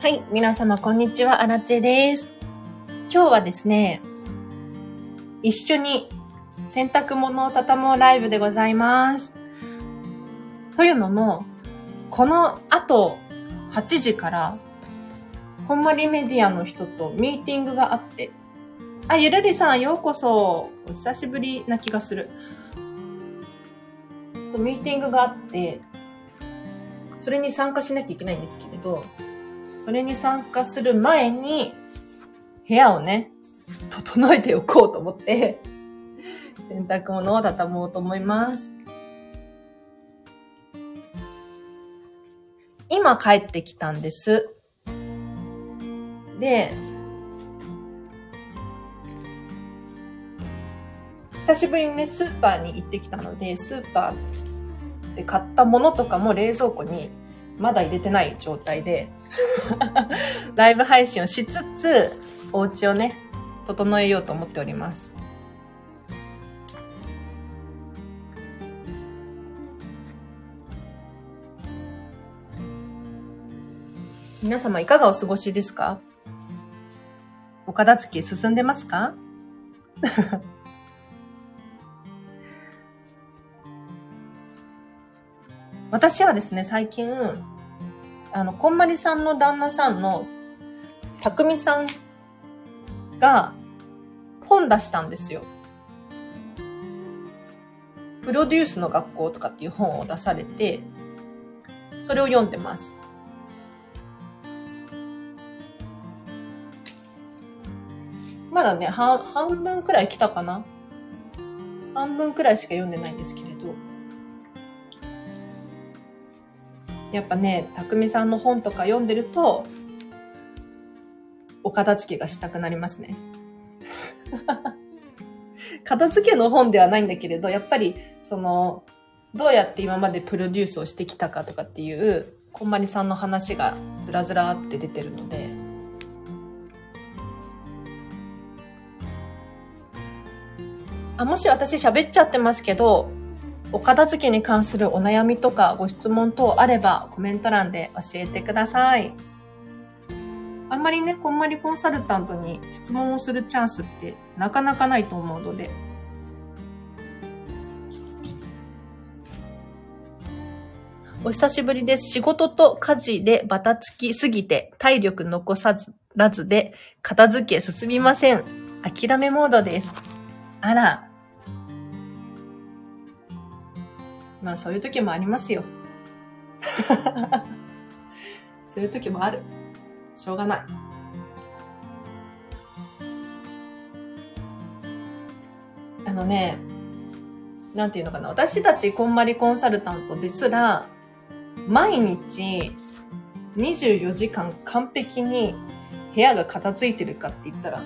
はい、皆様こんにちは、アラチェです。今日はですね、一緒に洗濯物を畳もうライブでございます。というのも、この後8時から、こんまりメディアの人とミーティングがあって、あ、ゆるりさんようこそ。お久しぶりな気がする。そう、ミーティングがあって、それに参加しなきゃいけないんですけれど、それに参加する前に、部屋をね、整えておこうと思って、洗濯物を畳もうと思います。今帰ってきたんです。で、久しぶりにね、スーパーに行ってきたので、スーパーで買ったものとかも冷蔵庫にまだ入れてない状態で ライブ配信をしつつ、お家をね、整えようと思っております。皆様いかがお過ごしですか？お片付け進んでますか？私はですね、最近、あの、こんまりさんの旦那さんの、たくみさんが、本出したんですよ。プロデュースの学校とかっていう本を出されて、それを読んでます。まだね、半、分くらい来たかな半分くらいしか読んでないんですけれど。やっぱね、たくみさんの本とか読んでると、お片付けがしたくなりますね。片付けの本ではないんだけれど、やっぱり、その、どうやって今までプロデュースをしてきたかとかっていう、こんまりさんの話がずらずらって出てるので、あ、もし私喋っちゃってますけど、お片付けに関するお悩みとかご質問等あればコメント欄で教えてください。あんまりね、こんまりコンサルタントに質問をするチャンスってなかなかないと思うので。お久しぶりです。仕事と家事でバタつきすぎて体力残さずらずで片付け進みません。諦めモードです。あら、まあそういう時もありますよ。そういう時もある。しょうがない。あのね、なんていうのかな。私たちこんまりコンサルタントですら、毎日24時間完璧に部屋が片付いてるかって言ったら、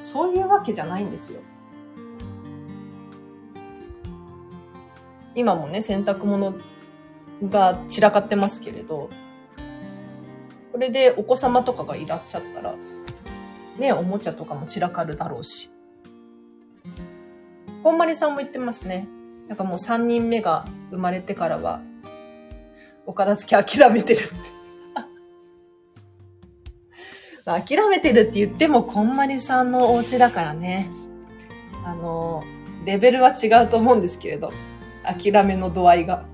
そういうわけじゃないんですよ。今もね、洗濯物が散らかってますけれど、これでお子様とかがいらっしゃったら、ね、おもちゃとかも散らかるだろうし。こんまりさんも言ってますね。なんかもう3人目が生まれてからは、お片付け諦めてるって 諦めてるって言っても、こんまりさんのお家だからね。あの、レベルは違うと思うんですけれど。諦めの度合いが。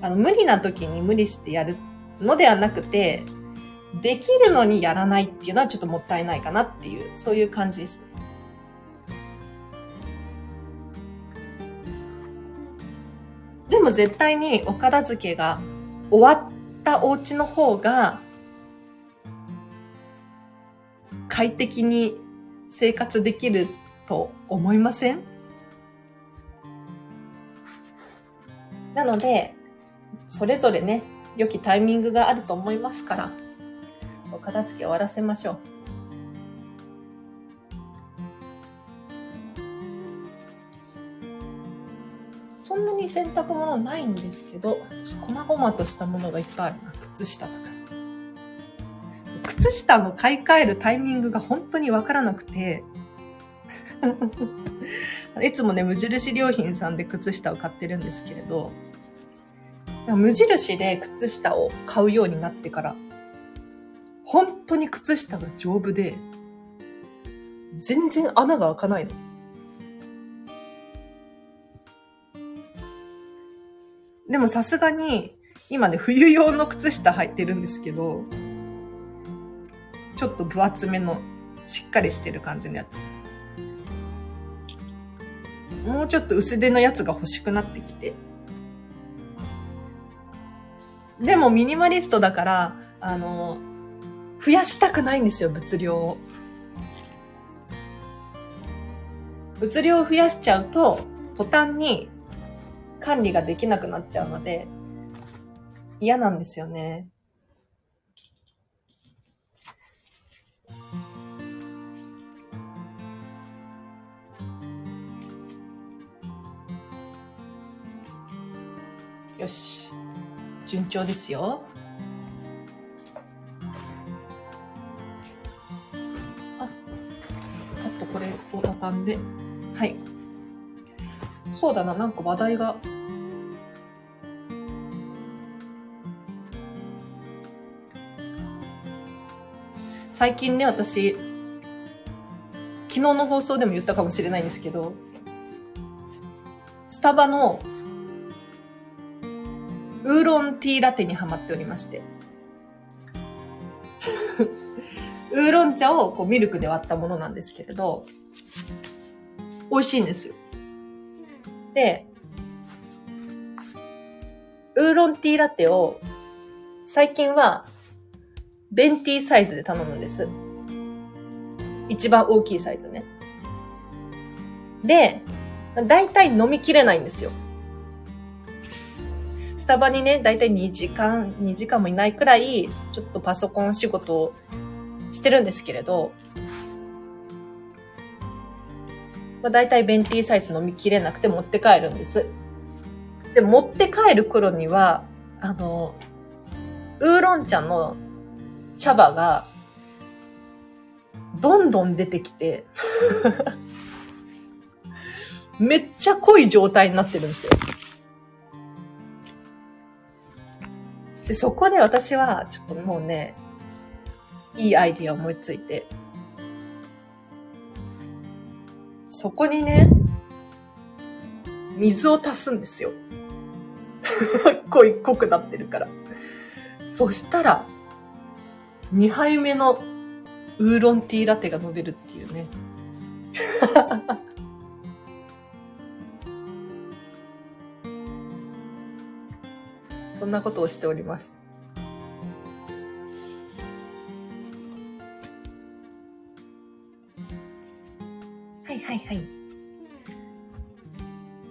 あの、無理な時に無理してやるのではなくて、できるのにやらないっていうのはちょっともったいないかなっていう、そういう感じですね。でも絶対にお片付けが終わったお家の方が快適に生活できると思いません？なので、それぞれね、良きタイミングがあると思いますから、お片付け終わらせましょう。そんなに洗濯物ないんですけど、こまごまとしたものがいっぱいあるな。靴下とか。靴下の買い替えるタイミングが本当にわからなくて、いつもね、無印良品さんで靴下を買ってるんですけれど、無印で靴下を買うようになってから、本当に靴下が丈夫で、全然穴が開かないの。でもさすがに、今ね、冬用の靴下履いてるんですけど、ちょっと分厚めの、しっかりしてる感じのやつ。もうちょっと薄手のやつが欲しくなってきて。でもミニマリストだから、あの、増やしたくないんですよ、物量を。物量を増やしちゃうと、途端に管理ができなくなっちゃうので、嫌なんですよね。よし。順調ですよ。あ、あとこれを畳んで。はい。そうだな、なんか話題が。最近ね、私、昨日の放送でも言ったかもしれないんですけど、スタバのロンティーラテにハマっておりまして。ウーロン茶をこうミルクで割ったものなんですけれど、美味しいんですよ。で、ウーロンティーラテを最近はベンティーサイズで頼むんです。一番大きいサイズね。で、だいたい飲みきれないんですよ。タバにね、だいたい2時間、2時間もいないくらい、ちょっとパソコン仕事をしてるんですけれど、まあ、だいたいベンティーサイズ飲みきれなくて持って帰るんです。で、持って帰る頃には、あの、ウーロン茶の茶葉が、どんどん出てきて めっちゃ濃い状態になってるんですよ。で、そこで私は、ちょっともうね、いいアイディア思いついて、そこにね、水を足すんですよ。濃い、濃くなってるから。そしたら、2杯目のウーロンティーラテが伸びるっていうね。そんなことをしております。はいはいはい。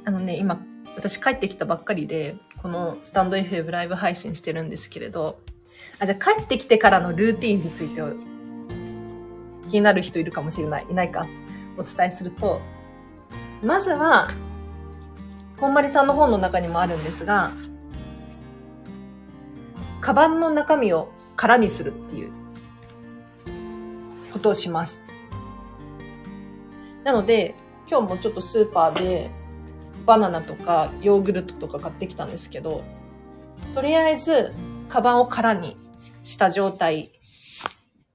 あのね、今、私帰ってきたばっかりで、このスタンド FM ライブ配信してるんですけれど、あ、じゃあ帰ってきてからのルーティンについて気になる人いるかもしれない。いないか。お伝えすると、まずは、こんまりさんの本の中にもあるんですが、カバンの中身を空にするっていうことをします。なので、今日もちょっとスーパーでバナナとかヨーグルトとか買ってきたんですけど、とりあえず、カバンを空にした状態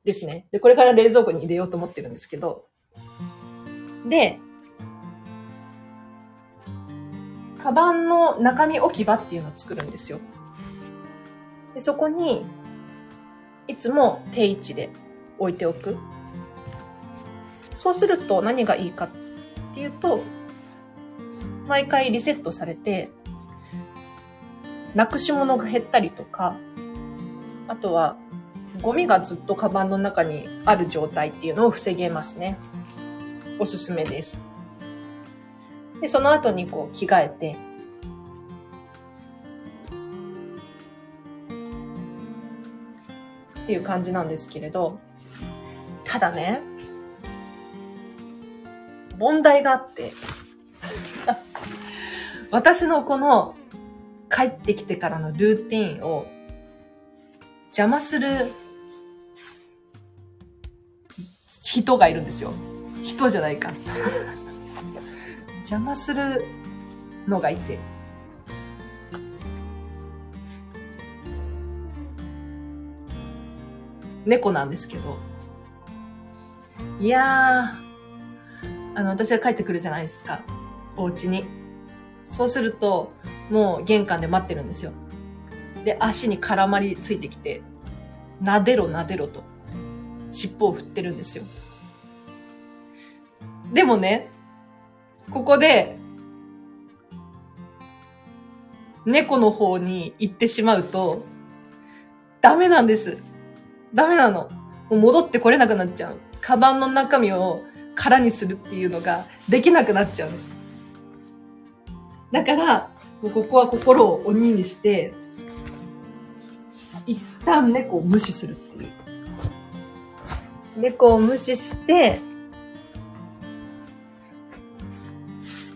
ですね。で、これから冷蔵庫に入れようと思ってるんですけど、で、カバンの中身置き場っていうのを作るんですよ。でそこに、いつも定位置で置いておく。そうすると何がいいかっていうと、毎回リセットされて、なくし物が減ったりとか、あとは、ゴミがずっとカバンの中にある状態っていうのを防げますね。おすすめです。で、その後にこう着替えて、っていう感じなんですけれど、ただね、問題があって、私のこの帰ってきてからのルーティンを邪魔する人がいるんですよ。人じゃないか。邪魔するのがいて。猫なんですけど。いやー、あの、私が帰ってくるじゃないですか。お家に。そうすると、もう玄関で待ってるんですよ。で、足に絡まりついてきて、なでろなでろと、尻尾を振ってるんですよ。でもね、ここで、猫の方に行ってしまうと、ダメなんです。ダメなの。もう戻ってこれなくなっちゃう。カバンの中身を空にするっていうのができなくなっちゃうんです。だから、もうここは心を鬼にして、一旦猫を無視するっていう。猫を無視して、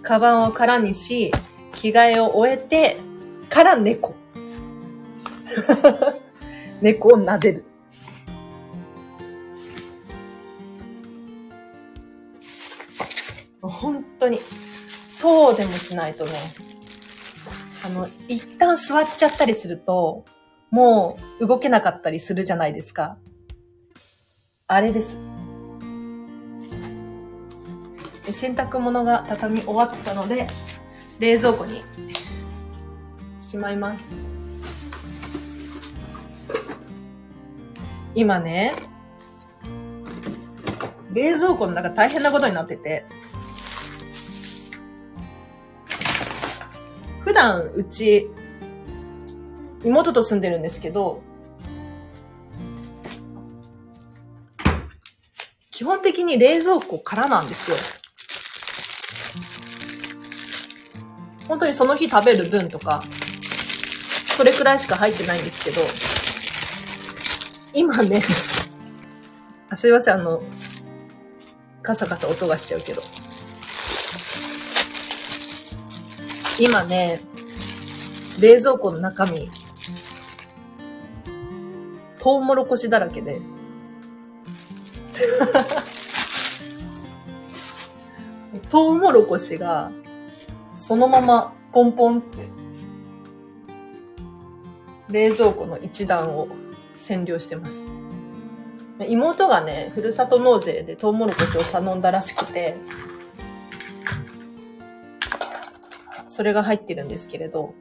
カバンを空にし、着替えを終えて、から猫。猫を撫でる。本当に、そうでもしないとね、あの、一旦座っちゃったりすると、もう動けなかったりするじゃないですか。あれです。洗濯物が畳み終わったので、冷蔵庫にしまいます。今ね、冷蔵庫の中大変なことになってて、普段うち、妹と住んでるんですけど、基本的に冷蔵庫からなんですよ。本当にその日食べる分とか、それくらいしか入ってないんですけど、今ねあ、すいません、あの、カサカサ音がしちゃうけど。今ね、冷蔵庫の中身、トウモロコシだらけで。トウモロコシが、そのままポンポンって、冷蔵庫の一段を占領してます。妹がね、ふるさと納税でトウモロコシを頼んだらしくて、それが入ってるんですけれど、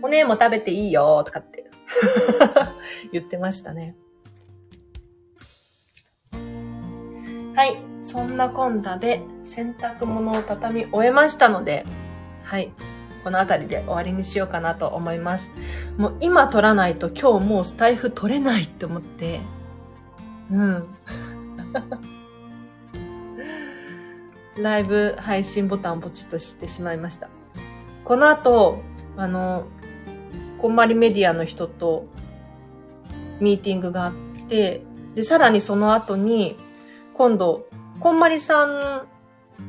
お姉も食べていいよとかって 言ってましたね。はい。そんなこんなで洗濯物を畳み終えましたので、はい。この辺りで終わりにしようかなと思います。もう今撮らないと今日もうスタイフ撮れないって思って、うん。ライブ配信ボタンをポチッとしてしまいました。この後、あの、こんまりメディアの人とミーティングがあって、で、さらにその後に、今度、こんまりさん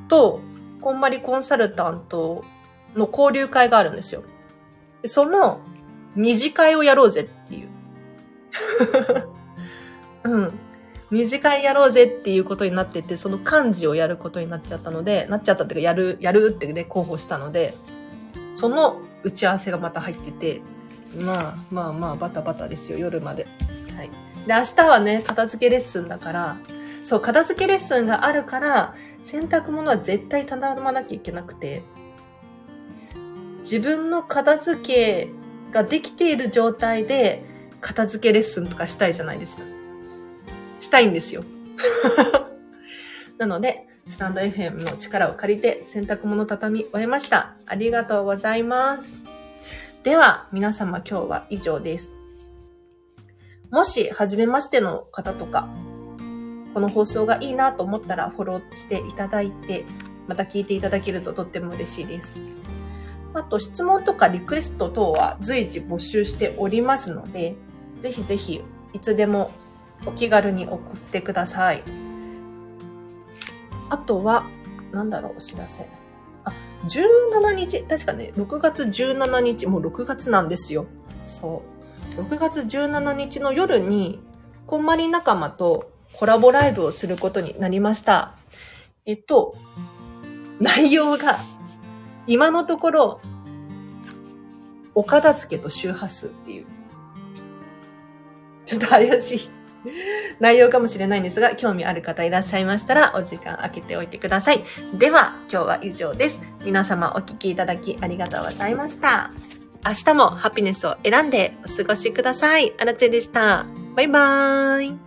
と、こんまりコンサルタントの交流会があるんですよ。でその二次会をやろうぜっていう。うん。二次会やろうぜっていうことになってて、その幹事をやることになっちゃったので、なっちゃったっていうか、やる、やるってね、候補したので、その打ち合わせがまた入ってて、まあまあまあ、バタバタですよ、夜まで。はい。で、明日はね、片付けレッスンだから、そう、片付けレッスンがあるから、洗濯物は絶対頼まなきゃいけなくて、自分の片付けができている状態で片付けレッスンとかしたいじゃないですか。したいんですよ。なので、スタンド FM の力を借りて洗濯物畳み終えました。ありがとうございます。では、皆様今日は以上です。もし、初めましての方とか、この放送がいいなと思ったらフォローしていただいて、また聞いていただけるととっても嬉しいです。あと質問とかリクエスト等は随時募集しておりますので、ぜひぜひいつでもお気軽に送ってください。あとは、なんだろう、お知らせ。あ、17日、確かね、6月17日、もう6月なんですよ。そう。6月17日の夜に、こんまり仲間とコラボライブをすることになりました。えっと、内容が今のところ、お片付けと周波数っていうちょっと怪しい 内容かもしれないんですが、興味ある方いらっしゃいましたら、お時間空けておいてください。では、今日は以上です。皆様お聞きいただきありがとうございました。明日もハピネスを選んでお過ごしください。アラチェでした。バイバーイ。